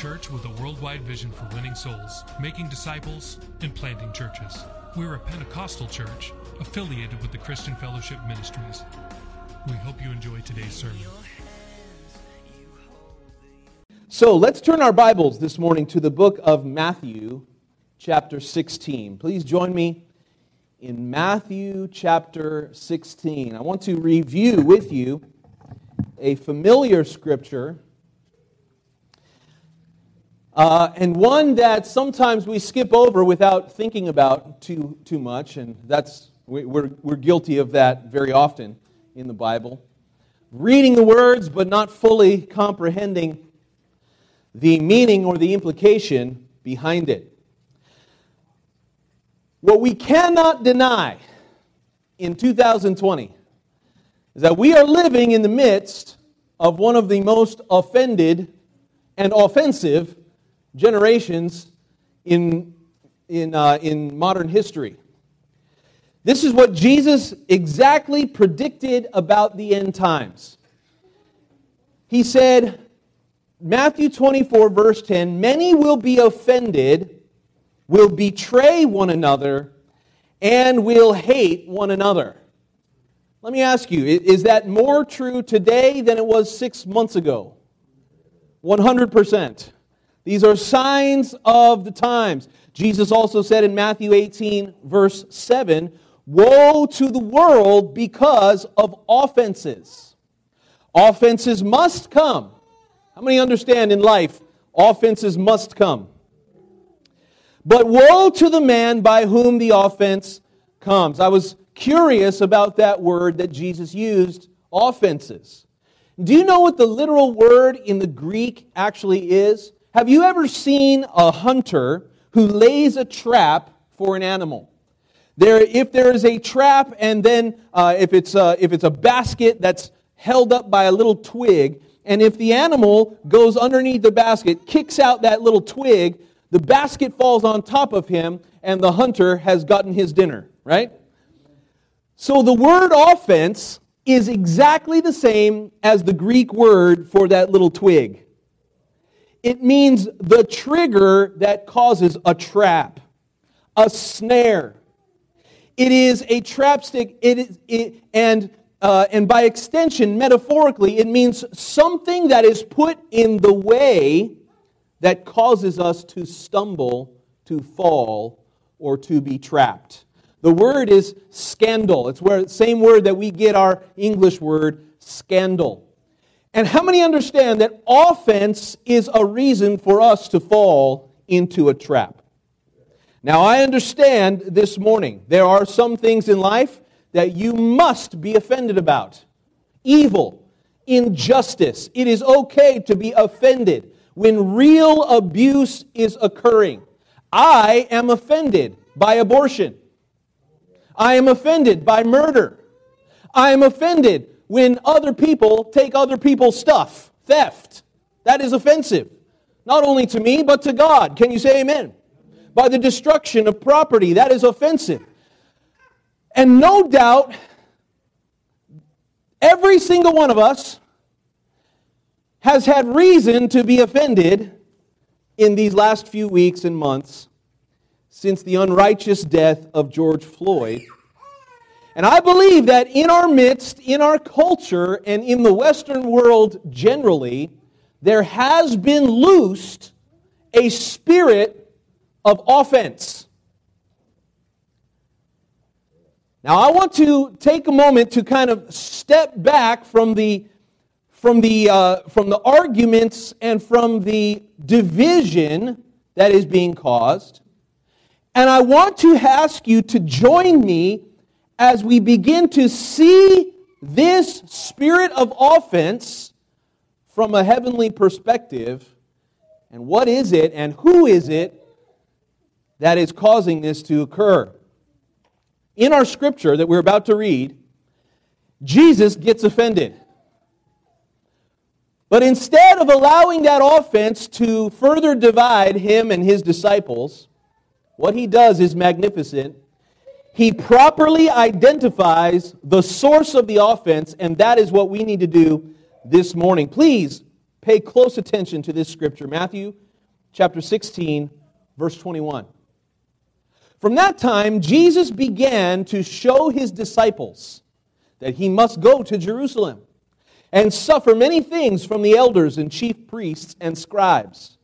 Church with a worldwide vision for winning souls, making disciples, and planting churches. We're a Pentecostal church affiliated with the Christian Fellowship Ministries. We hope you enjoy today's sermon. So let's turn our Bibles this morning to the book of Matthew, chapter 16. Please join me in Matthew chapter 16. I want to review with you a familiar scripture uh, and one that sometimes we skip over without thinking about too, too much, and that's, we- we're, we're guilty of that very often in the Bible. Reading the words, but not fully comprehending the meaning or the implication behind it. What we cannot deny in 2020 is that we are living in the midst of one of the most offended and offensive generations in, in, uh, in modern history. This is what Jesus exactly predicted about the end times. He said, Matthew 24, verse 10 Many will be offended, will betray one another, and will hate one another. Let me ask you, is that more true today than it was six months ago? 100%. These are signs of the times. Jesus also said in Matthew 18, verse 7 Woe to the world because of offenses. Offenses must come. How many understand in life offenses must come? But woe to the man by whom the offense comes. I was curious about that word that Jesus used, offenses. Do you know what the literal word in the Greek actually is? Have you ever seen a hunter who lays a trap for an animal? There, if there is a trap, and then uh, if, it's a, if it's a basket that's held up by a little twig, and if the animal goes underneath the basket, kicks out that little twig, the basket falls on top of him, and the hunter has gotten his dinner, right? So the word offense is exactly the same as the Greek word for that little twig. It means the trigger that causes a trap, a snare. It is a trapstick, it is, it, and, uh, and by extension, metaphorically, it means something that is put in the way that causes us to stumble, to fall, or to be trapped. The word is scandal. It's where same word that we get our English word scandal. And how many understand that offense is a reason for us to fall into a trap? Now, I understand this morning there are some things in life that you must be offended about evil, injustice. It is okay to be offended when real abuse is occurring. I am offended by abortion. I am offended by murder. I am offended when other people take other people's stuff, theft. That is offensive, not only to me, but to God. Can you say amen? By the destruction of property, that is offensive. And no doubt, every single one of us has had reason to be offended in these last few weeks and months since the unrighteous death of George Floyd. And I believe that in our midst, in our culture, and in the Western world generally, there has been loosed a spirit of offense. Now, I want to take a moment to kind of step back from the, from the, uh, from the arguments and from the division that is being caused. And I want to ask you to join me as we begin to see this spirit of offense from a heavenly perspective. And what is it and who is it that is causing this to occur? In our scripture that we're about to read, Jesus gets offended. But instead of allowing that offense to further divide him and his disciples, what he does is magnificent. He properly identifies the source of the offense, and that is what we need to do this morning. Please pay close attention to this scripture Matthew chapter 16, verse 21. From that time, Jesus began to show his disciples that he must go to Jerusalem and suffer many things from the elders and chief priests and scribes,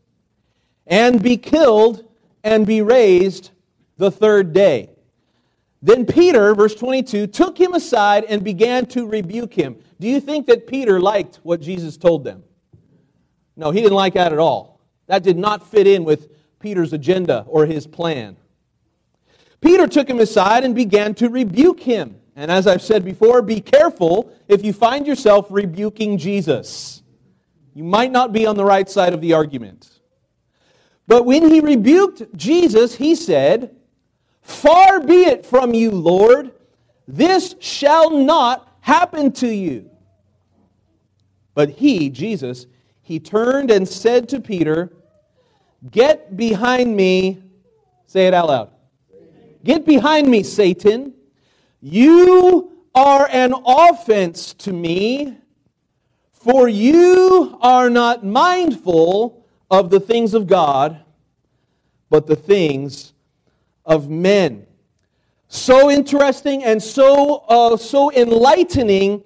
and be killed and be raised the third day. Then Peter, verse 22, took him aside and began to rebuke him. Do you think that Peter liked what Jesus told them? No, he didn't like that at all. That did not fit in with Peter's agenda or his plan. Peter took him aside and began to rebuke him. And as I've said before, be careful if you find yourself rebuking Jesus. You might not be on the right side of the argument. But when he rebuked Jesus, he said, Far be it from you, Lord, this shall not happen to you. But he, Jesus, he turned and said to Peter, Get behind me. Say it out loud. Get behind me, Satan. You are an offense to me, for you are not mindful of the things of God, but the things of men. So interesting and so, uh, so enlightening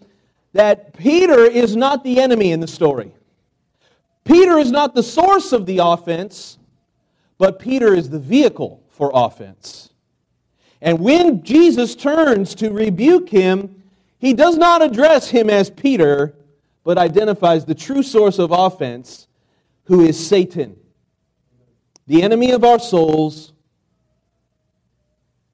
that Peter is not the enemy in the story. Peter is not the source of the offense, but Peter is the vehicle for offense. And when Jesus turns to rebuke him, he does not address him as Peter, but identifies the true source of offense, who is Satan, the enemy of our souls,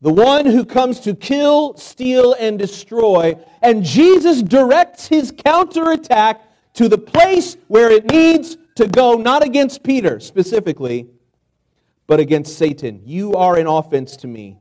the one who comes to kill, steal, and destroy. And Jesus directs his counterattack to the place where it needs to go, not against Peter specifically, but against Satan. You are an offense to me.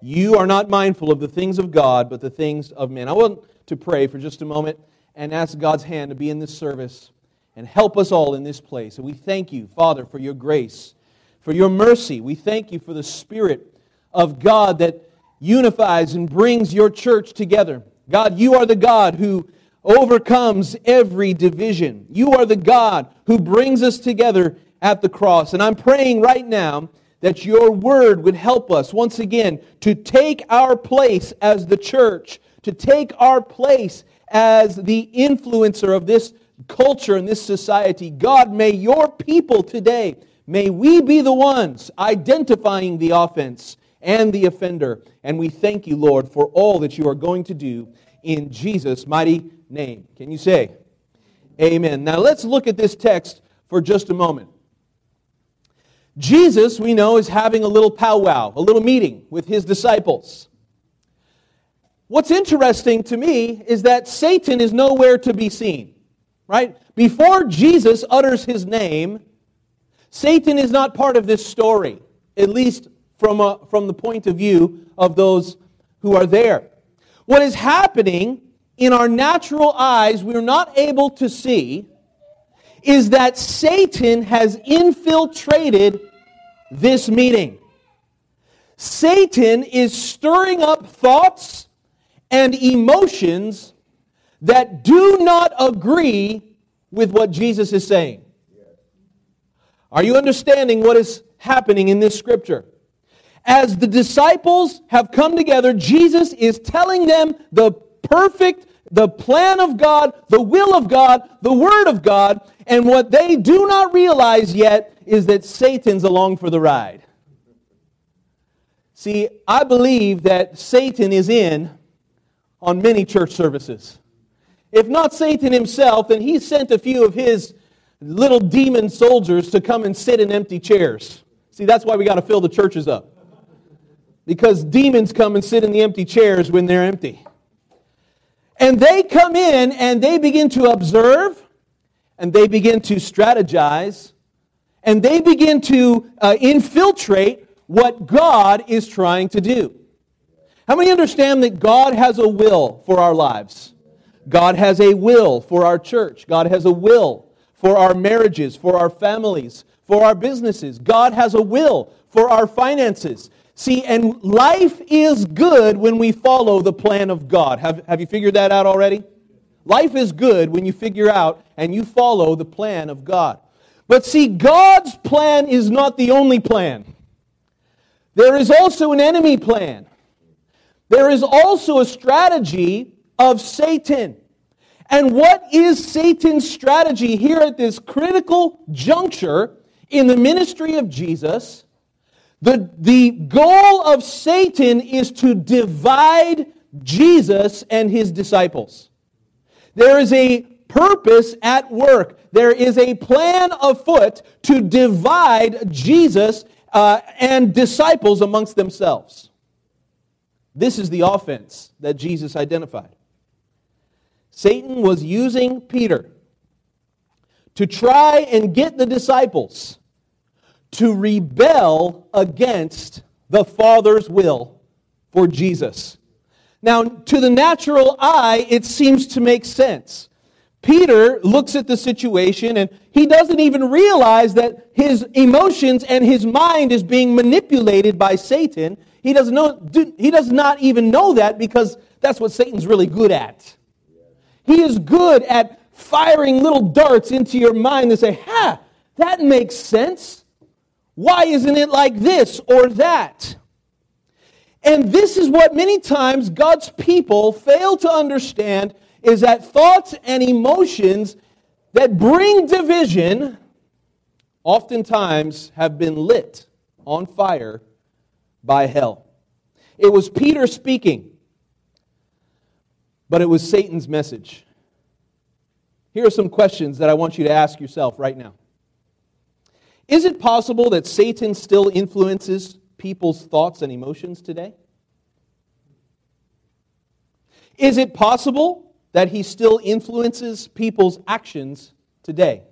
You are not mindful of the things of God, but the things of men. I want to pray for just a moment and ask God's hand to be in this service and help us all in this place. And we thank you, Father, for your grace, for your mercy. We thank you for the Spirit of God that unifies and brings your church together. God, you are the God who overcomes every division. You are the God who brings us together at the cross. And I'm praying right now that your word would help us once again to take our place as the church, to take our place as the influencer of this culture and this society. God, may your people today, may we be the ones identifying the offense and the offender. And we thank you, Lord, for all that you are going to do in Jesus' mighty name. Can you say, Amen? Now let's look at this text for just a moment. Jesus, we know, is having a little powwow, a little meeting with his disciples. What's interesting to me is that Satan is nowhere to be seen, right? Before Jesus utters his name, Satan is not part of this story, at least from, a, from the point of view of those who are there. What is happening in our natural eyes, we're not able to see is that Satan has infiltrated this meeting. Satan is stirring up thoughts and emotions that do not agree with what Jesus is saying. Are you understanding what is happening in this scripture? As the disciples have come together, Jesus is telling them the perfect the plan of God, the will of God, the Word of God, and what they do not realize yet is that Satan's along for the ride. See, I believe that Satan is in on many church services. If not Satan himself, then he sent a few of his little demon soldiers to come and sit in empty chairs. See, that's why we got to fill the churches up. Because demons come and sit in the empty chairs when they're empty. And they come in and they begin to observe and they begin to strategize and they begin to uh, infiltrate what God is trying to do. How many understand that God has a will for our lives? God has a will for our church. God has a will for our marriages, for our families, for our businesses. God has a will for our finances. See, and life is good when we follow the plan of God. Have, have you figured that out already? Life is good when you figure out and you follow the plan of God. But see, God's plan is not the only plan. There is also an enemy plan. There is also a strategy of Satan. And what is Satan's strategy here at this critical juncture in the ministry of Jesus? The, the goal of Satan is to divide Jesus and his disciples. There is a purpose at work. There is a plan afoot to divide Jesus uh, and disciples amongst themselves. This is the offense that Jesus identified. Satan was using Peter to try and get the disciples to rebel against the Father's will for Jesus. Now, to the natural eye, it seems to make sense. Peter looks at the situation and he doesn't even realize that his emotions and his mind is being manipulated by Satan. He doesn't know, he does not even know that because that's what Satan's really good at. He is good at firing little darts into your mind and say, ha, that makes sense. Why isn't it like this or that? And this is what many times God's people fail to understand is that thoughts and emotions that bring division oftentimes have been lit on fire by hell. It was Peter speaking, but it was Satan's message. Here are some questions that I want you to ask yourself right now. Is it possible that Satan still influences people's thoughts and emotions today? Is it possible that he still influences people's actions today?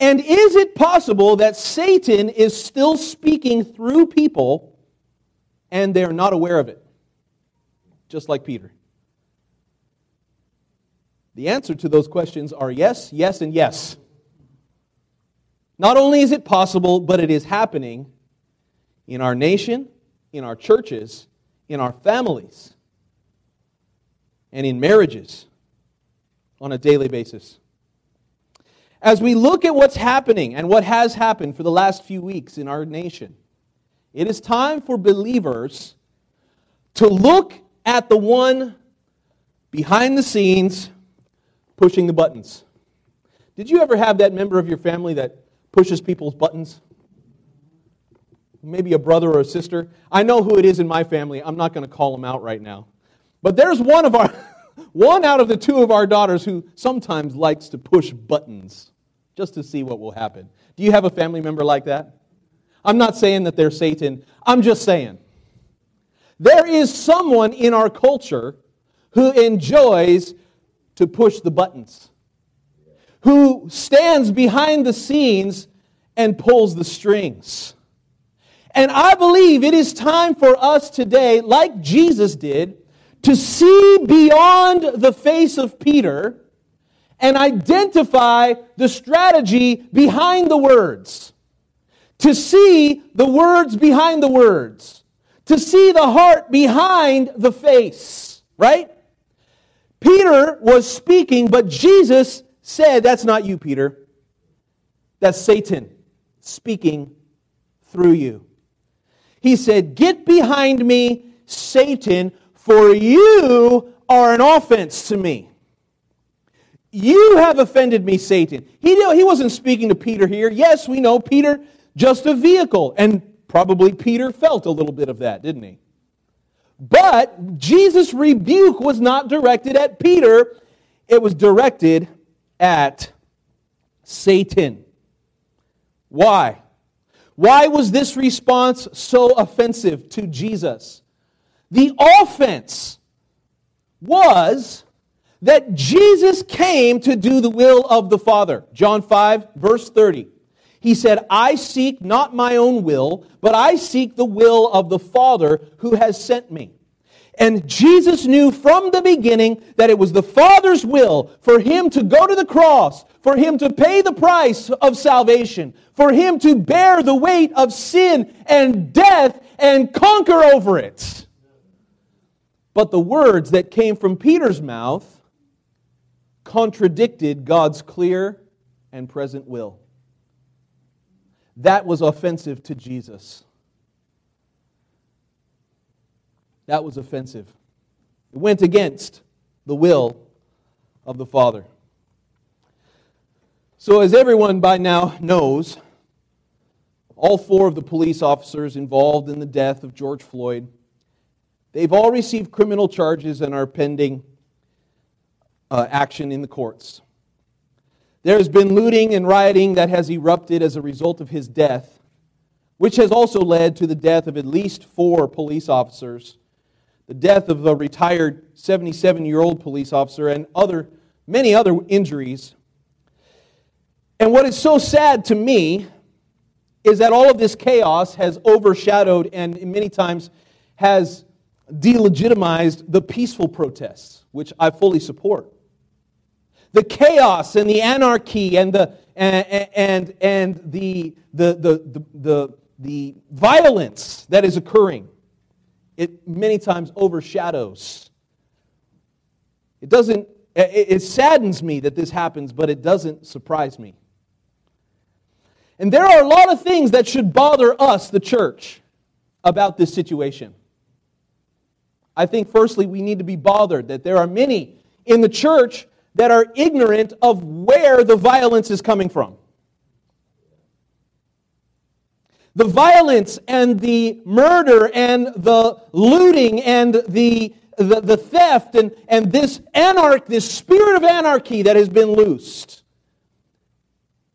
And is it possible that Satan is still speaking through people and they're not aware of it? Just like Peter. The answer to those questions are yes, yes, and yes. Not only is it possible, but it is happening in our nation, in our churches, in our families, and in marriages on a daily basis. As we look at what's happening and what has happened for the last few weeks in our nation, it is time for believers to look at the one behind the scenes pushing the buttons. Did you ever have that member of your family that pushes people's buttons? Maybe a brother or a sister. I know who it is in my family. I'm not going to call them out right now. But there's one of our one out of the two of our daughters who sometimes likes to push buttons just to see what will happen. Do you have a family member like that? I'm not saying that they're Satan. I'm just saying. There is someone in our culture who enjoys to push the buttons, who stands behind the scenes and pulls the strings. And I believe it is time for us today, like Jesus did, to see beyond the face of Peter and identify the strategy behind the words. To see the words behind the words. To see the heart behind the face. Right? Peter was speaking, but Jesus said, That's not you, Peter. That's Satan speaking through you. He said, Get behind me, Satan, for you are an offense to me. You have offended me, Satan. He, he wasn't speaking to Peter here. Yes, we know Peter, just a vehicle. And probably Peter felt a little bit of that, didn't he? But Jesus' rebuke was not directed at Peter, it was directed at Satan. Why? Why was this response so offensive to Jesus? The offense was that Jesus came to do the will of the Father. John 5, verse 30. He said, I seek not my own will, but I seek the will of the Father who has sent me. And Jesus knew from the beginning that it was the Father's will for him to go to the cross, for him to pay the price of salvation, for him to bear the weight of sin and death and conquer over it. But the words that came from Peter's mouth contradicted God's clear and present will. That was offensive to Jesus. That was offensive. It went against the will of the Father. So, as everyone by now knows, all four of the police officers involved in the death of George Floyd, they've all received criminal charges and are pending uh, action in the courts. There has been looting and rioting that has erupted as a result of his death, which has also led to the death of at least four police officers, the death of a retired 77 year old police officer, and other, many other injuries. And what is so sad to me is that all of this chaos has overshadowed and many times has delegitimized the peaceful protests, which I fully support. The chaos and the anarchy and the, and, and, and the, the, the, the, the, the violence that is occurring, it many times overshadows. It doesn't, it, saddens me that this happens, but it doesn't surprise me. And there are a lot of things that should bother us, the church, about this situation. I think, firstly, we need to be bothered that there are many in the church that are ignorant of where the violence is coming from. The violence and the murder and the looting and the, the, the theft and, and this anarch, this spirit of anarchy that has been loosed,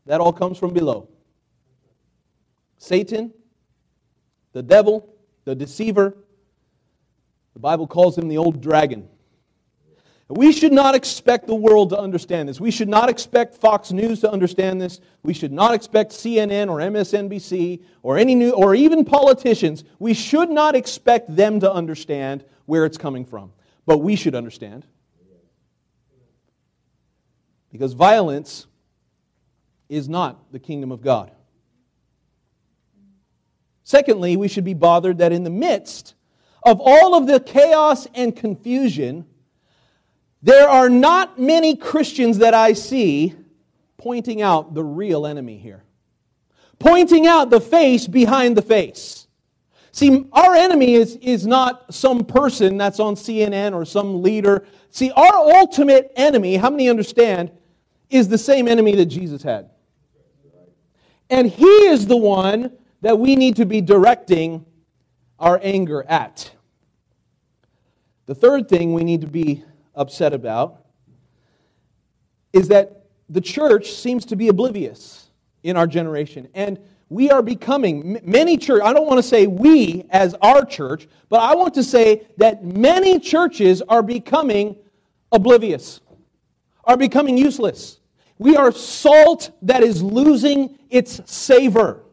that all comes from below. Satan, the devil, the deceiver, the Bible calls him the old dragon. We should not expect the world to understand this. We should not expect Fox News to understand this. We should not expect CNN or MSNBC or any new or even politicians. We should not expect them to understand where it's coming from. But we should understand. Because violence is not the kingdom of God. Secondly, we should be bothered that in the midst of all of the chaos and confusion, there are not many Christians that I see pointing out the real enemy here, pointing out the face behind the face. See, our enemy is, is not some person that's on CNN or some leader. See, our ultimate enemy, how many understand, is the same enemy that Jesus had. And he is the one that we need to be directing our anger at. The third thing we need to be upset about is that the church seems to be oblivious in our generation. And we are becoming, many church, I don't want to say we as our church, but I want to say that many churches are becoming oblivious, are becoming useless. We are salt that is losing its savor.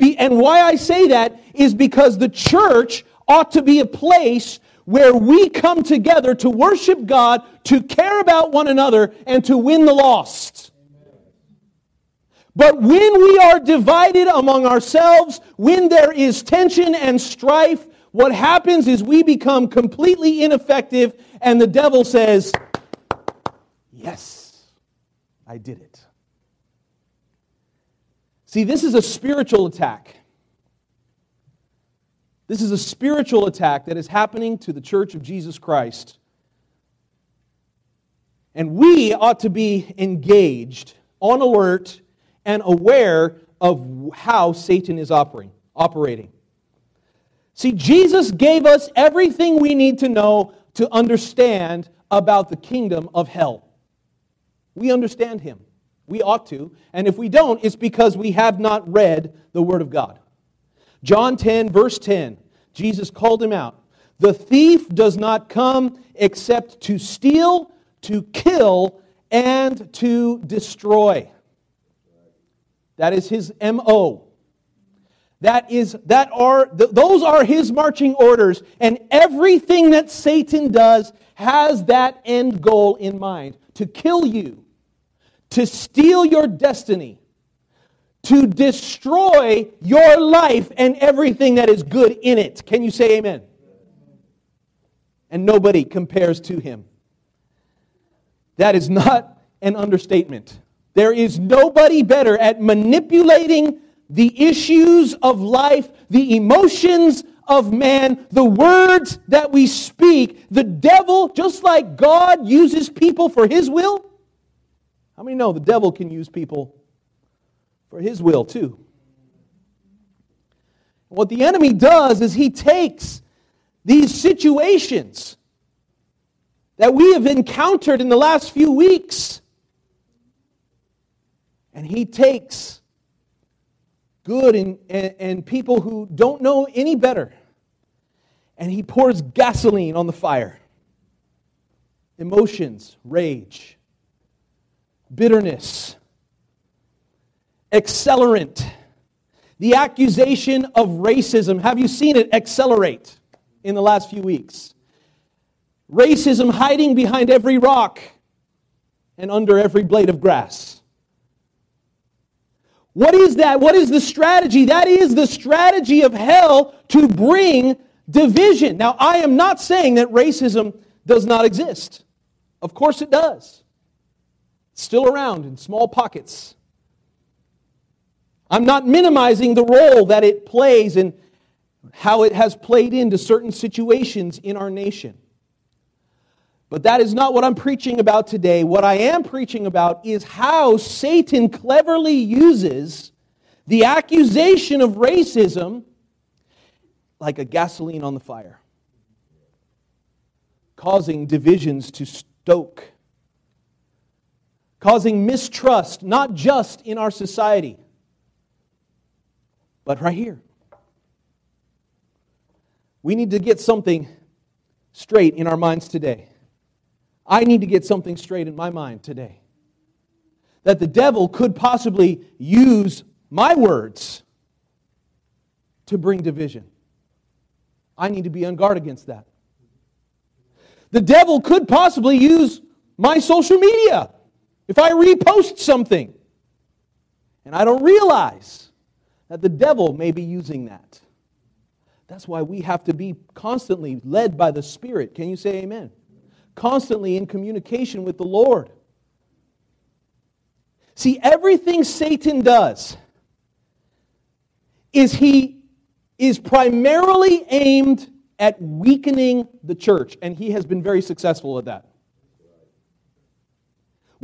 And why I say that is because the church ought to be a place where we come together to worship God, to care about one another, and to win the lost. But when we are divided among ourselves, when there is tension and strife, what happens is we become completely ineffective, and the devil says, Yes, I did it. See, this is a spiritual attack. This is a spiritual attack that is happening to the church of Jesus Christ. And we ought to be engaged, on alert, and aware of how Satan is operating. See, Jesus gave us everything we need to know to understand about the kingdom of hell. We understand him. We ought to. And if we don't, it's because we have not read the Word of God. John 10, verse 10, Jesus called him out. The thief does not come except to steal, to kill, and to destroy. That is his MO. That is that are th- those are his marching orders and everything that Satan does has that end goal in mind to kill you, to steal your destiny, to destroy your life and everything that is good in it. Can you say amen? And nobody compares to him. That is not an understatement. There is nobody better at manipulating the issues of life, the emotions of man, the words that we speak. The devil, just like God uses people for his will, how many know the devil can use people for his will too? What the enemy does is he takes these situations that we have encountered in the last few weeks and he takes good and, and, and, people who don't know any better and he pours gasoline on the fire emotions, rage, bitterness, accelerant, the accusation of racism. Have you seen it accelerate in the last few weeks? Racism hiding behind every rock and under every blade of grass. What is that? What is the strategy? That is the strategy of hell to bring division. Now, I am not saying that racism does not exist. Of course it does. It's still around in small pockets. I'm not minimizing the role that it plays and how it has played into certain situations in our nation. But that is not what I'm preaching about today. What I am preaching about is how Satan cleverly uses the accusation of racism like a gasoline on the fire, causing divisions to stoke, causing mistrust, not just in our society, but right here. We need to get something straight in our minds today. I need to get something straight in my mind today. That the devil could possibly use my words to bring division. I need to be on guard against that. The devil could possibly use my social media if I repost something. And I don't realize that the devil may be using that. That's why we have to be constantly led by the Spirit. Can you say amen? constantly in communication with the Lord. See, everything Satan does is he is primarily aimed at weakening the church, and he has been very successful at that.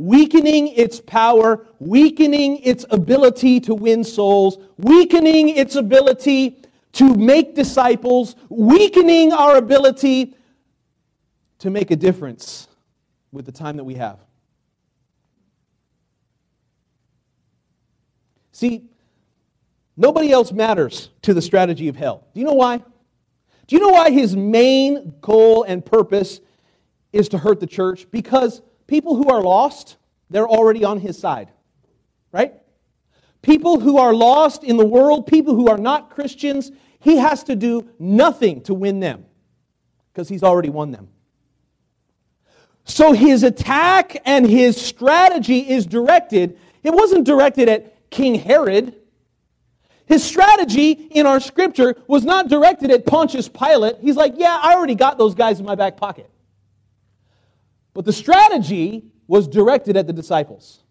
Weakening its power, weakening its ability to win souls, weakening its ability to make disciples, weakening our ability to make a difference with the time that we have. See, nobody else matters to the strategy of hell. Do you know why? Do you know why his main goal and purpose is to hurt the church? Because people who are lost, they're already on his side. Right? People who are lost in the world, people who are not Christians, he has to do nothing to win them because he's already won them. So his attack and his strategy is directed, it wasn't directed at King Herod. His strategy in our scripture was not directed at Pontius Pilate. He's like, yeah, I already got those guys in my back pocket. But the strategy was directed at the disciples.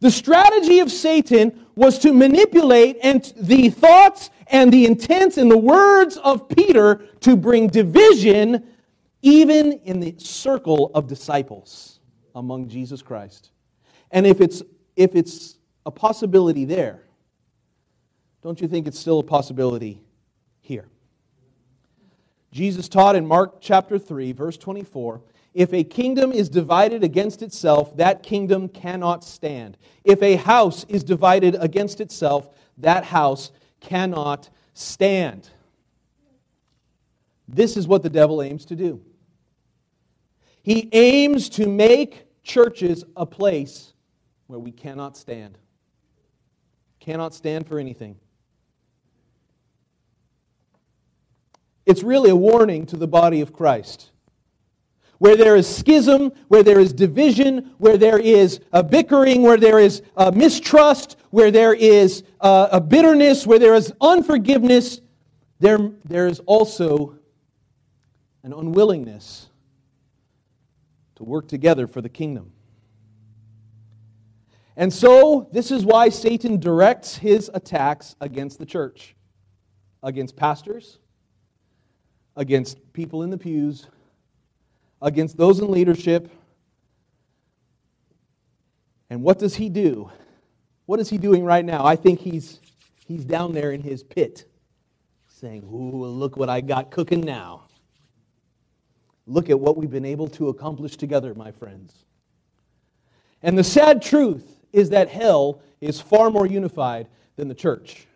The strategy of Satan was to manipulate and the thoughts and the intents and the words of Peter to bring division even in the circle of disciples among Jesus Christ. And if it's, if it's a possibility there, don't you think it's still a possibility here? Jesus taught in Mark chapter 3, verse 24 if a kingdom is divided against itself, that kingdom cannot stand. If a house is divided against itself, that house cannot stand. This is what the devil aims to do. He aims to make churches a place where we cannot stand. Cannot stand for anything. It's really a warning to the body of Christ. Where there is schism, where there is division, where there is a bickering, where there is a mistrust, where there is a, a bitterness, where there is unforgiveness, there, there is also an unwillingness to work together for the kingdom. And so, this is why Satan directs his attacks against the church, against pastors, against people in the pews, against those in leadership. And what does he do? What is he doing right now? I think he's, he's down there in his pit saying, Ooh, look what I got cooking now. Look at what we've been able to accomplish together, my friends. And the sad truth is that hell is far more unified than the church.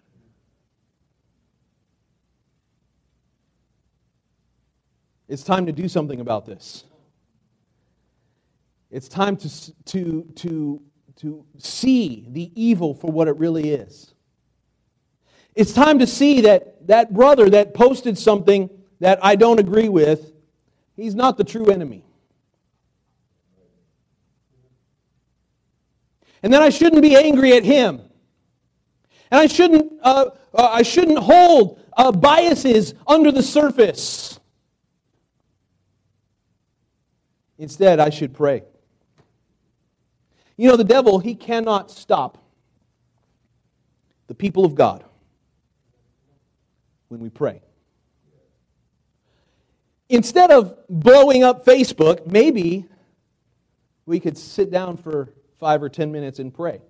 It's time to do something about this. It's time to, to, to, to see the evil for what it really is. It's time to see that that brother that posted something that I don't agree with, he's not the true enemy. And then I shouldn't be angry at him. And I shouldn't, uh, uh, I shouldn't hold uh, biases under the surface. Instead, I should pray. You know, the devil, he cannot stop the people of God when we pray. Instead of blowing up Facebook, maybe we could sit down for five or ten minutes and pray.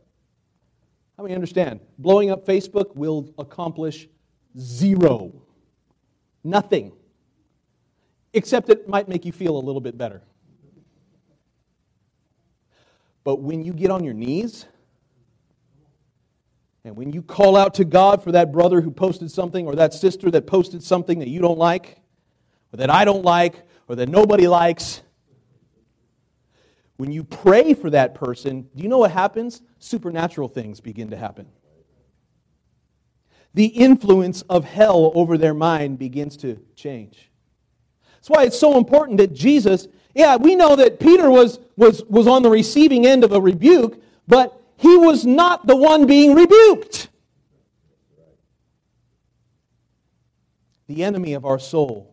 How many understand? Blowing up Facebook will accomplish zero. Nothing. Except it might make you feel a little bit better. But when you get on your knees, and when you call out to God for that brother who posted something, or that sister that posted something that you don't like, or that I don't like, or that nobody likes, when you pray for that person, do you know what happens? Supernatural things begin to happen. The influence of hell over their mind begins to change. That's why it's so important that Jesus yeah, we know that Peter was, was, was on the receiving end of a rebuke, but he was not the one being rebuked. The enemy of our soul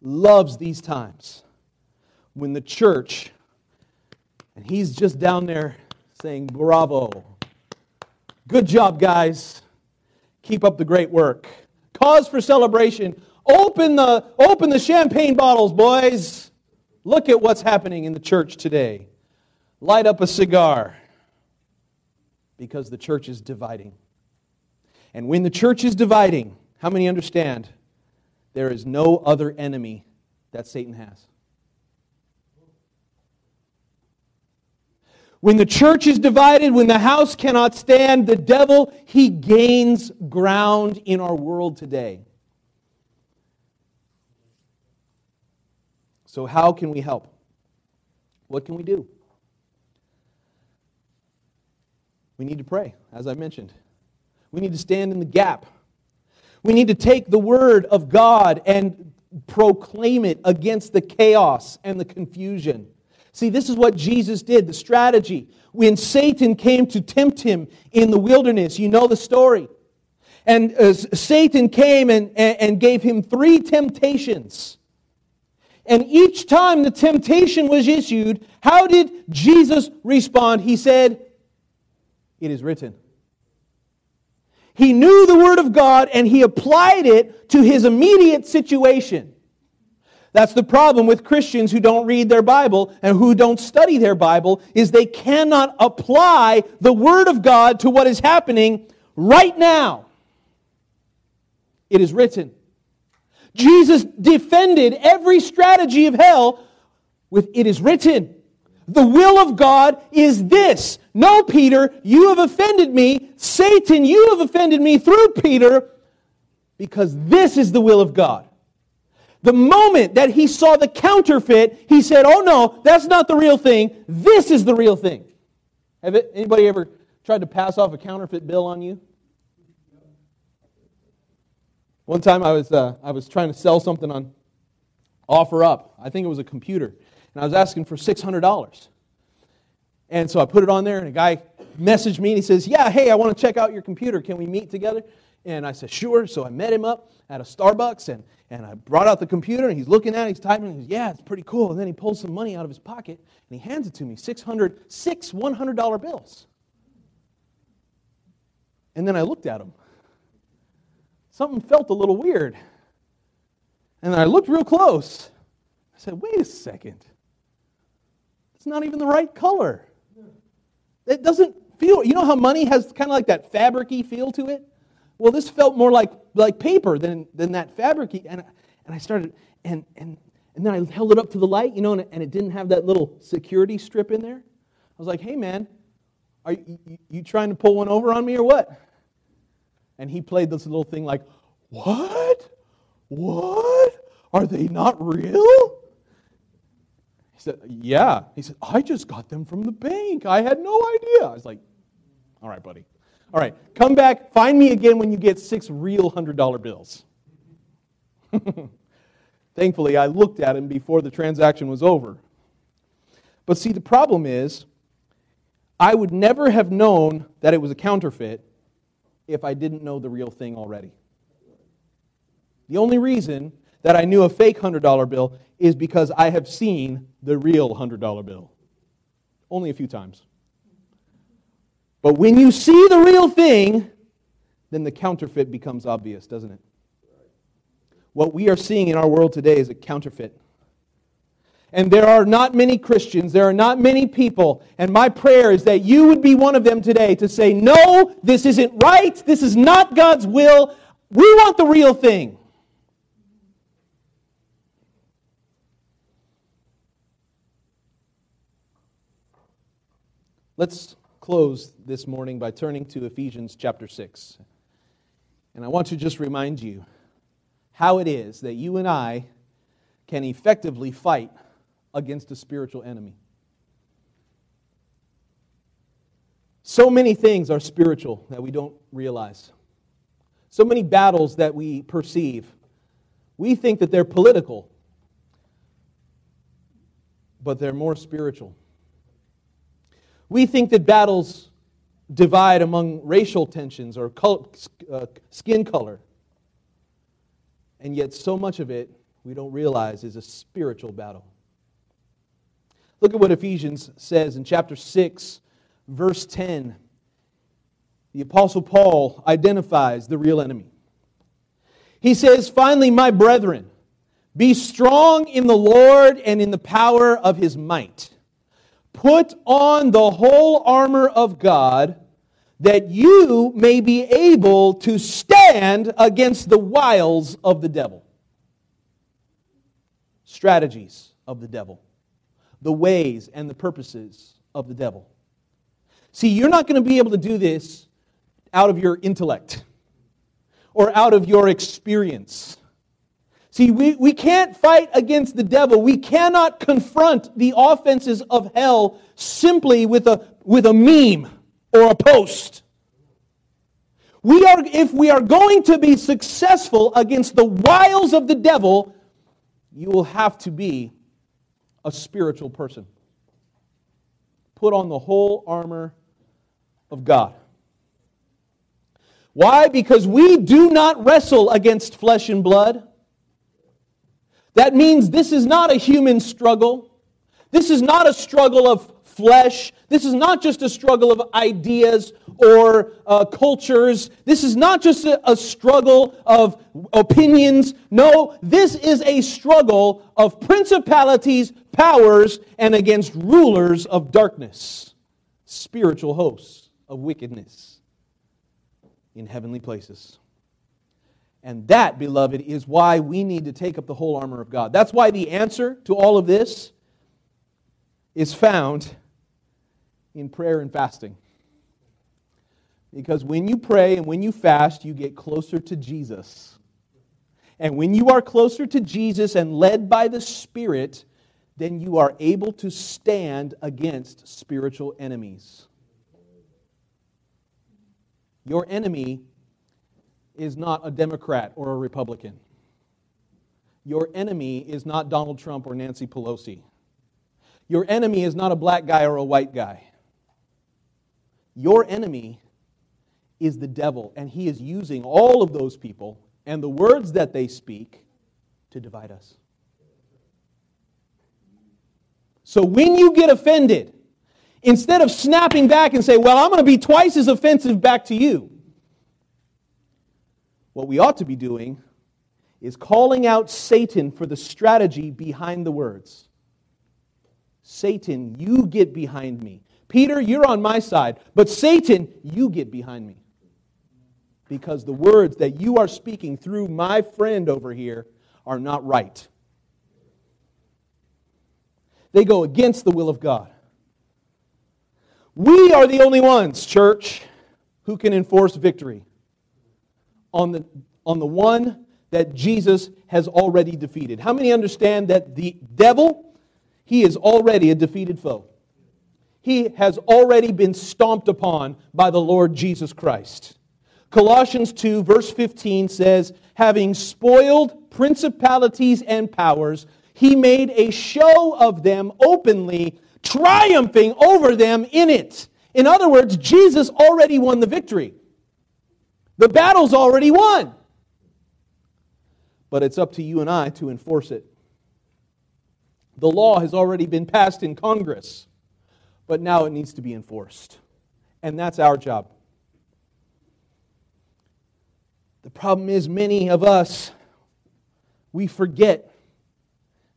loves these times when the church, and he's just down there saying, Bravo. Good job, guys. Keep up the great work. Cause for celebration. Open the, open the champagne bottles, boys. Look at what's happening in the church today. Light up a cigar because the church is dividing. And when the church is dividing, how many understand there is no other enemy that Satan has? When the church is divided, when the house cannot stand, the devil, he gains ground in our world today. So, how can we help? What can we do? We need to pray, as I mentioned. We need to stand in the gap. We need to take the word of God and proclaim it against the chaos and the confusion. See, this is what Jesus did, the strategy. When Satan came to tempt him in the wilderness, you know the story. And uh, Satan came and, and gave him three temptations. And each time the temptation was issued, how did Jesus respond? He said, It is written. He knew the Word of God and he applied it to his immediate situation. That's the problem with Christians who don't read their Bible and who don't study their Bible is they cannot apply the Word of God to what is happening right now. It is written. Jesus defended every strategy of hell with, It is written. The will of God is this. No, Peter, you have offended me. Satan, you have offended me through Peter because this is the will of God. The moment that he saw the counterfeit, he said, Oh no, that's not the real thing. This is the real thing. Have anybody ever tried to pass off a counterfeit bill on you? One time I was, uh, I was trying to sell something on OfferUp. I think it was a computer. And I was asking for $600. And so I put it on there, and a guy messaged me and he says, Yeah, hey, I want to check out your computer. Can we meet together? And I said, Sure. So I met him up at a Starbucks, and, and I brought out the computer, and he's looking at it, he's typing, and he goes, Yeah, it's pretty cool. And then he pulls some money out of his pocket, and he hands it to me 600, six $100 bills. And then I looked at him. Something felt a little weird. And I looked real close. I said, Wait a second. It's not even the right color. It doesn't feel, you know how money has kind of like that fabricy feel to it? Well, this felt more like, like paper than, than that fabricy. And, and I started, and, and, and then I held it up to the light, you know, and it, and it didn't have that little security strip in there. I was like, hey, man, are you, you, you trying to pull one over on me or what? And he played this little thing like, what? What? Are they not real? He said, Yeah. He said, I just got them from the bank. I had no idea. I was like, All right, buddy. All right, come back. Find me again when you get six real $100 bills. Thankfully, I looked at him before the transaction was over. But see, the problem is, I would never have known that it was a counterfeit if I didn't know the real thing already. The only reason that I knew a fake $100 bill is because I have seen the real $100 bill. Only a few times. But when you see the real thing, then the counterfeit becomes obvious, doesn't it? What we are seeing in our world today is a counterfeit. And there are not many Christians, there are not many people, and my prayer is that you would be one of them today to say, No, this isn't right, this is not God's will, we want the real thing. Let's close this morning by turning to Ephesians chapter 6. And I want to just remind you how it is that you and I can effectively fight against a spiritual enemy. So many things are spiritual that we don't realize. So many battles that we perceive. We think that they're political, but they're more spiritual. We think that battles divide among racial tensions or uh, skin color. And yet, so much of it we don't realize is a spiritual battle. Look at what Ephesians says in chapter 6, verse 10. The Apostle Paul identifies the real enemy. He says, Finally, my brethren, be strong in the Lord and in the power of his might. Put on the whole armor of God that you may be able to stand against the wiles of the devil. Strategies of the devil, the ways and the purposes of the devil. See, you're not going to be able to do this out of your intellect or out of your experience. See, we, we can't fight against the devil. We cannot confront the offenses of hell simply with a, with a meme or a post. We are, if we are going to be successful against the wiles of the devil, you will have to be a spiritual person. Put on the whole armor of God. Why? Because we do not wrestle against flesh and blood that means this is not a human struggle. This is not a struggle of flesh. This is not just a struggle of ideas or uh, cultures. This is not just a, a struggle of opinions. No, this is a struggle of principalities, powers, and against rulers of darkness, spiritual hosts of wickedness in heavenly places. And that, beloved, is why we need to take up the whole armor of God. That's why the answer to all of this is found in prayer and fasting. Because when you pray and when you fast, you get closer to Jesus. And when you are closer to Jesus and led by the Spirit, then you are able to stand against spiritual enemies. Your enemy is not a Democrat or a Republican. Your enemy is not Donald Trump or Nancy Pelosi. Your enemy is not a black guy or a white guy. Your enemy is the devil, and he is using all of those people and the words that they speak to divide us. So when you get offended, instead of snapping back and say, Well, I'm going to be twice as offensive back to you, what we ought to be doing is calling out Satan for the strategy behind the words. Satan, you get behind me. Peter, you're on my side. But Satan, you get behind me. Because the words that you are speaking through my friend over here are not right. They go against the will of God. We are the only ones, church, who can enforce victory on the, on the one that Jesus has already defeated. How many understand that the devil, he is already a defeated foe? He has already been stomped upon by the Lord Jesus Christ. Colossians 2, verse 15 says, Having spoiled principalities and powers, he made a show of them openly, triumphing over them in it. In other words, Jesus already won the victory. The battle's already won. But it's up to you and I to enforce it. The law has already been passed in Congress, but now it needs to be enforced. And that's our job. The problem is, many of us, we forget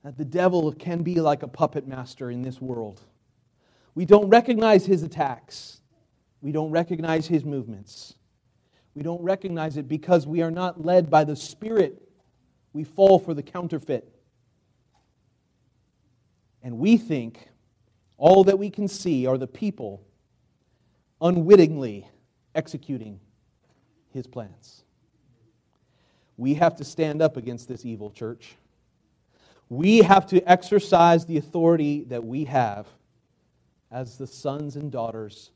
that the devil can be like a puppet master in this world. We don't recognize his attacks, we don't recognize his movements. We don't recognize it because we are not led by the Spirit. We fall for the counterfeit. And we think all that we can see are the people unwittingly executing his plans. We have to stand up against this evil church. We have to exercise the authority that we have as the sons and daughters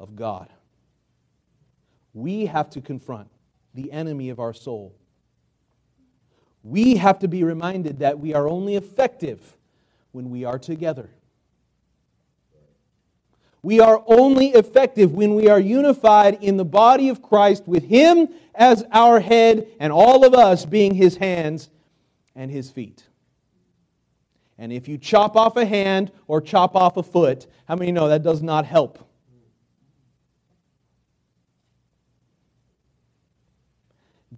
of God we have to confront the enemy of our soul. We have to be reminded that we are only effective when we are together. We are only effective when we are unified in the body of Christ with Him as our head and all of us being His hands and His feet. And if you chop off a hand or chop off a foot, how many know that does not help?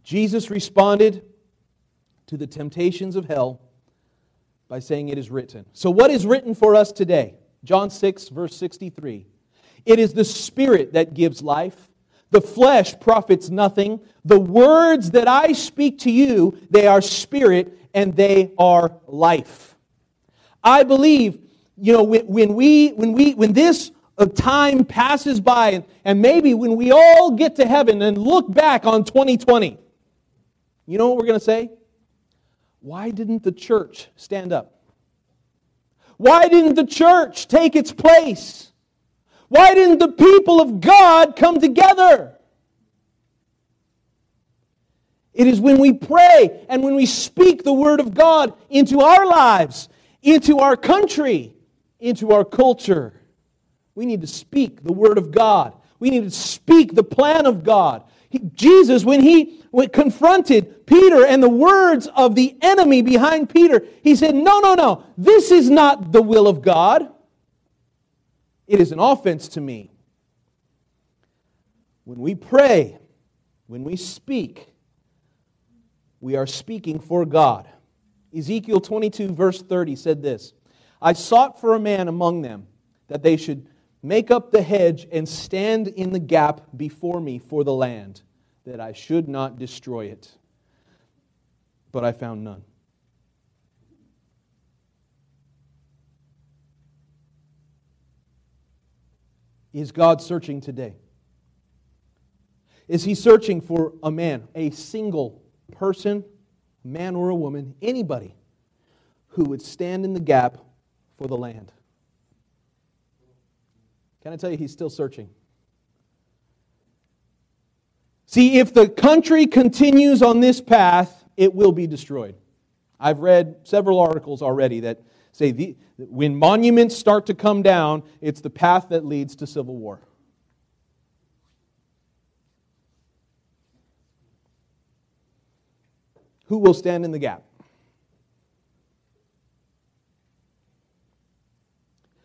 Jesus responded to the temptations of hell by saying, It is written. So, what is written for us today? John 6, verse 63. It is the Spirit that gives life. The flesh profits nothing. The words that I speak to you, they are spirit and they are life. I believe, you know, when, we, when, we, when this uh, time passes by, and, and maybe when we all get to heaven and look back on 2020, you know what we're going to say? Why didn't the church stand up? Why didn't the church take its place? Why didn't the people of God come together? It is when we pray and when we speak the Word of God into our lives, into our country, into our culture. We need to speak the Word of God. We need to speak the plan of God. He, Jesus, when he when confronted Peter and the words of the enemy behind Peter, he said, No, no, no, this is not the will of God. It is an offense to me. When we pray, when we speak, we are speaking for God. Ezekiel 22, verse 30 said this I sought for a man among them that they should Make up the hedge and stand in the gap before me for the land, that I should not destroy it. But I found none. Is God searching today? Is He searching for a man, a single person man or a woman, anybody who would stand in the gap for the land. Can I tell you, he's still searching. See, if the country continues on this path, it will be destroyed. I've read several articles already that say the, when monuments start to come down, it's the path that leads to civil war. Who will stand in the gap?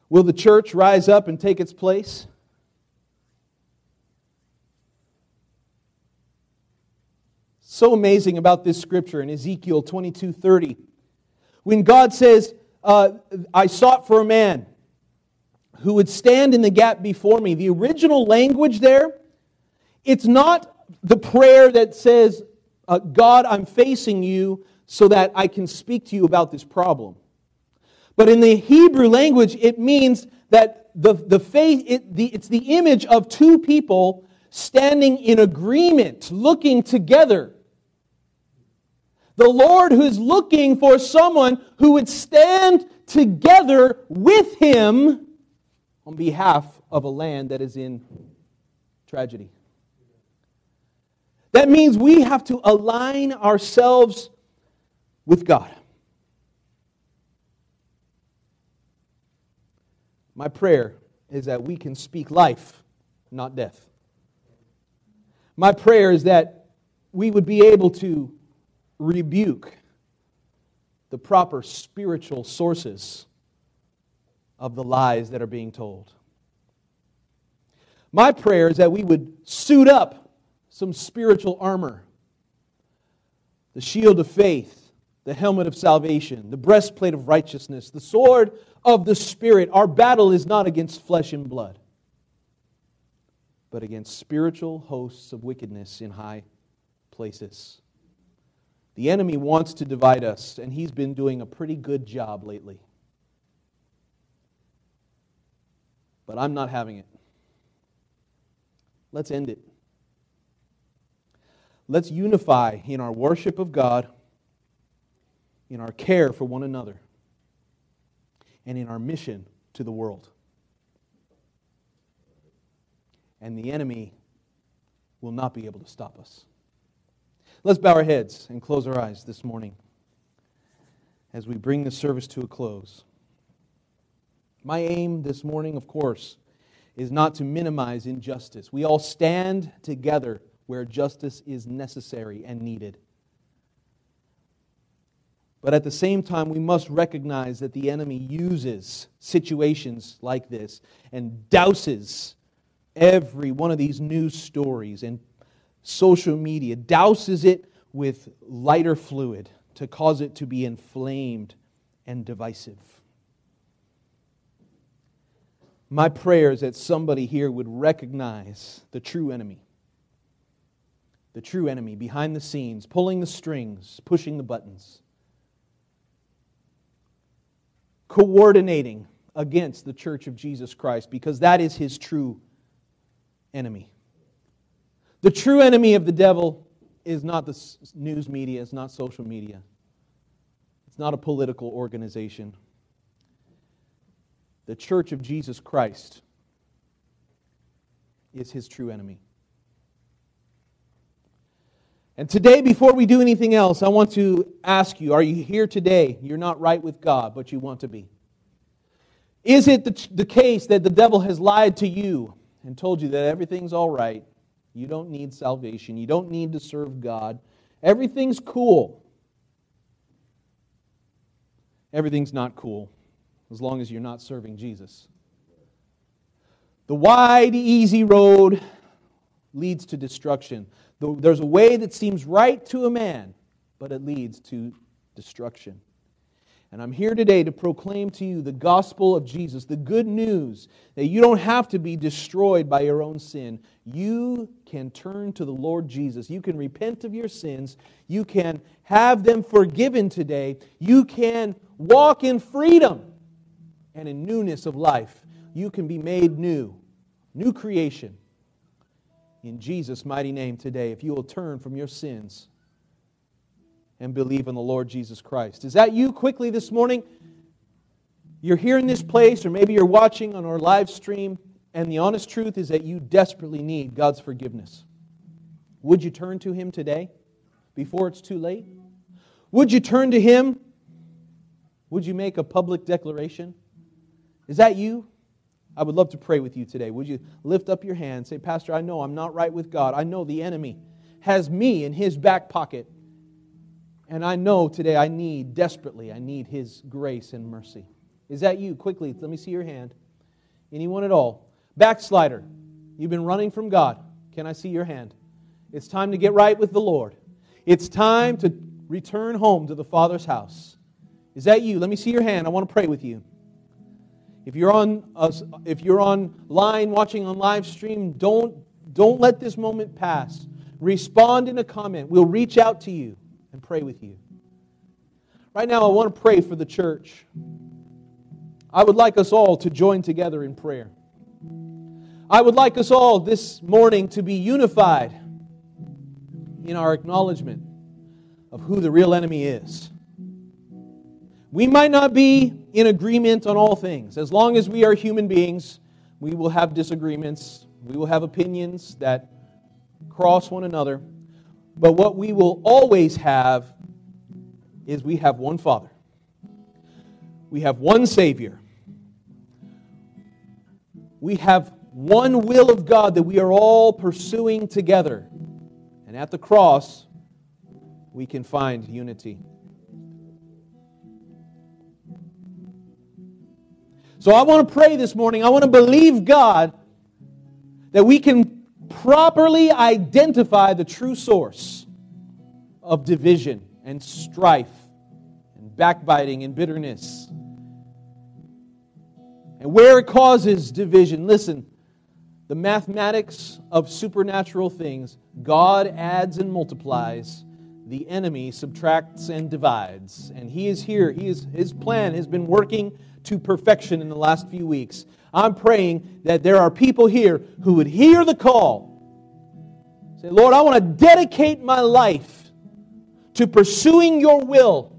Will the church rise up and take its place? So amazing about this scripture in Ezekiel 22 30. When God says, uh, I sought for a man who would stand in the gap before me, the original language there, it's not the prayer that says, uh, God, I'm facing you so that I can speak to you about this problem. But in the Hebrew language, it means that the, the faith, it, the, it's the image of two people standing in agreement, looking together. The Lord who's looking for someone who would stand together with him on behalf of a land that is in tragedy. That means we have to align ourselves with God. My prayer is that we can speak life, not death. My prayer is that we would be able to rebuke the proper spiritual sources of the lies that are being told. My prayer is that we would suit up some spiritual armor the shield of faith, the helmet of salvation, the breastplate of righteousness, the sword of the Spirit. Our battle is not against flesh and blood, but against spiritual hosts of wickedness in high places. The enemy wants to divide us, and he's been doing a pretty good job lately. But I'm not having it. Let's end it. Let's unify in our worship of God, in our care for one another, and in our mission to the world. And the enemy will not be able to stop us. Let's bow our heads and close our eyes this morning as we bring the service to a close. My aim this morning, of course, is not to minimize injustice. We all stand together where justice is necessary and needed. But at the same time, we must recognize that the enemy uses situations like this and douses every one of these news stories and social media, douses it with lighter fluid to cause it to be inflamed and divisive. My prayer is that somebody here would recognize the true enemy. The true enemy behind the scenes, pulling the strings, pushing the buttons, coordinating against the church of Jesus Christ, because that is his true enemy. The true enemy of the devil is not the news media, it's not social media, it's not a political organization. The church of Jesus Christ is his true enemy. And today, before we do anything else, I want to ask you are you here today? You're not right with God, but you want to be. Is it the, the case that the devil has lied to you and told you that everything's all right? You don't need salvation. You don't need to serve God. Everything's cool. Everything's not cool as long as you're not serving Jesus. The wide, easy road leads to destruction. There's a way that seems right to a man, but it leads to destruction. And I'm here today to proclaim to you the gospel of Jesus, the good news that you don't have to be destroyed by your own sin. You can turn to the Lord Jesus. You can repent of your sins. You can have them forgiven today. You can walk in freedom and in newness of life. You can be made new, new creation. In Jesus' mighty name today, if you will turn from your sins and believe in the Lord Jesus Christ. Is that you quickly this morning? You're here in this place, or maybe you're watching on our live stream, and the honest truth is that you desperately need God's forgiveness. Would you turn to Him today before it's too late? Would you turn to Him? Would you make a public declaration? Is that you? I would love to pray with you today. Would you lift up your hand? Say, Pastor, I know I'm not right with God. I know the enemy has me in his back pocket. And I know today I need, desperately, I need his grace and mercy. Is that you? Quickly, let me see your hand. Anyone at all? Backslider, you've been running from God. Can I see your hand? It's time to get right with the Lord. It's time to return home to the Father's house. Is that you? Let me see your hand. I want to pray with you. If you're on if you're online watching on live stream, don't don't let this moment pass. Respond in a comment. We'll reach out to you and pray with you. Right now I want to pray for the church. I would like us all to join together in prayer. I would like us all this morning to be unified in our acknowledgement of who the real enemy is. We might not be in agreement on all things. As long as we are human beings, we will have disagreements, we will have opinions that cross one another. But what we will always have is we have one Father, we have one Savior, we have one will of God that we are all pursuing together. And at the cross, we can find unity. So I want to pray this morning. I want to believe God that we can properly identify the true source of division and strife and backbiting and bitterness. And where it causes division, listen, the mathematics of supernatural things, God adds and multiplies, the enemy subtracts and divides. And he is here. He is, his plan has been working to perfection in the last few weeks. I'm praying that there are people here who would hear the call. Say, Lord, I want to dedicate my life to pursuing your will.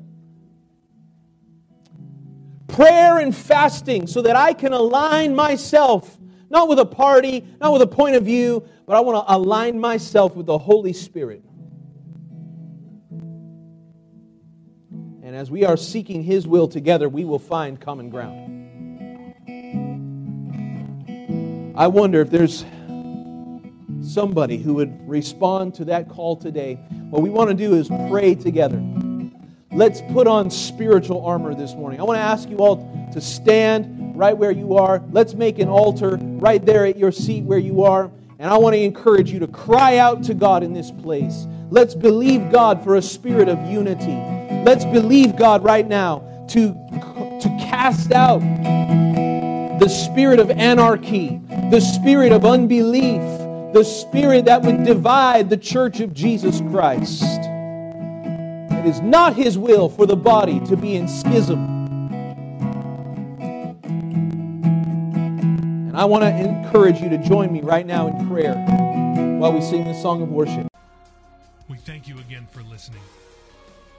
Prayer and fasting so that I can align myself, not with a party, not with a point of view, but I want to align myself with the Holy Spirit. And as we are seeking His will together, we will find common ground. I wonder if there's somebody who would respond to that call today. What we want to do is pray together. Let's put on spiritual armor this morning. I want to ask you all to stand right where you are. Let's make an altar right there at your seat where you are. And I want to encourage you to cry out to God in this place. Let's believe God for a spirit of unity. Let's believe God right now to, to cast out the spirit of anarchy, the spirit of unbelief, the spirit that would divide the church of Jesus Christ. It is not His will for the body to be in schism. And I want to encourage you to join me right now in prayer while we sing this song of worship. We thank you again for listening.